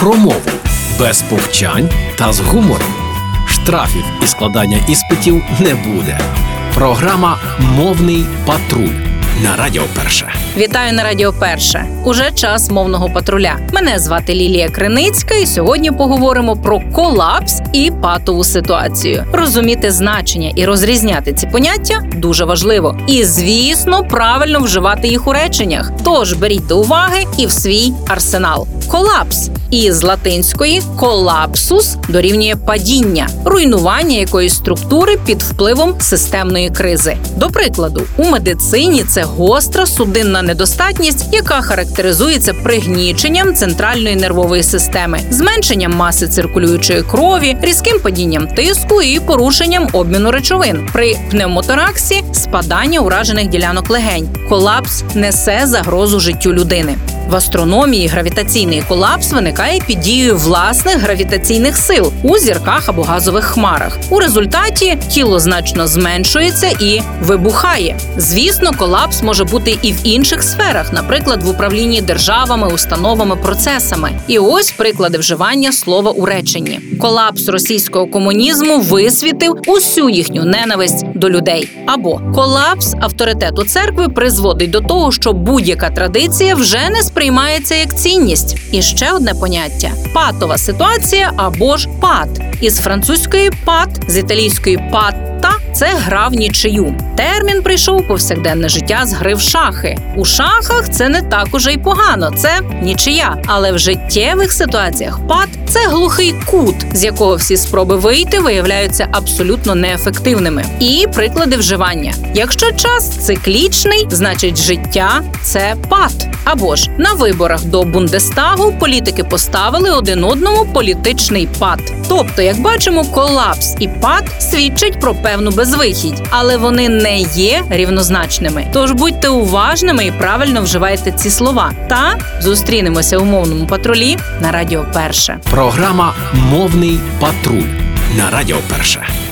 про мову без повчань та з гумором. Штрафів і складання іспитів не буде. Програма Мовний патруль на Радіо Перше. Вітаю на Радіо Перше. Уже час мовного патруля. Мене звати Лілія Криницька, і сьогодні поговоримо про колапс і патову ситуацію. Розуміти значення і розрізняти ці поняття дуже важливо. І, звісно, правильно вживати їх у реченнях. Тож беріть до уваги і в свій арсенал. Колапс із латинської колапсус дорівнює падіння, руйнування якоїсь структури під впливом системної кризи. До прикладу, у медицині це гостра судинна недостатність, яка характеризується пригніченням центральної нервової системи, зменшенням маси циркулюючої крові, різким падінням тиску і порушенням обміну речовин. При пневмотораксі спадання уражених ділянок легень. Колапс несе загрозу життю людини. В астрономії гравітаційний колапс виникає під дією власних гравітаційних сил у зірках або газових хмарах. У результаті тіло значно зменшується і вибухає. Звісно, колапс може бути і в інших сферах, наприклад, в управлінні державами, установами, процесами. І ось приклади вживання слова у реченні. Колапс російського комунізму висвітив усю їхню ненависть до людей. Або колапс авторитету церкви призводить до того, що будь-яка традиція вже не сприймається як цінність. І ще одне поняття патова ситуація або ж пат із французької пат, з італійської патта це гра в нічию. Термін прийшов повсякденне життя з гри в шахи. У шахах це не так уже й погано, це нічия. Але в життєвих ситуаціях пат це глухий кут, з якого всі спроби вийти виявляються абсолютно неефективними. І приклади вживання. Якщо час циклічний, значить життя це пат. Або ж на виборах до Бундестагу політики поставили один одному політичний пат. Тобто, як бачимо, колапс і пат свідчать про певну безвихідь, але вони не є рівнозначними. Тож будьте уважними і правильно вживайте ці слова. Та зустрінемося у мовному патрулі на Радіо Перше. Програма Мовний патруль на Радіо Перше.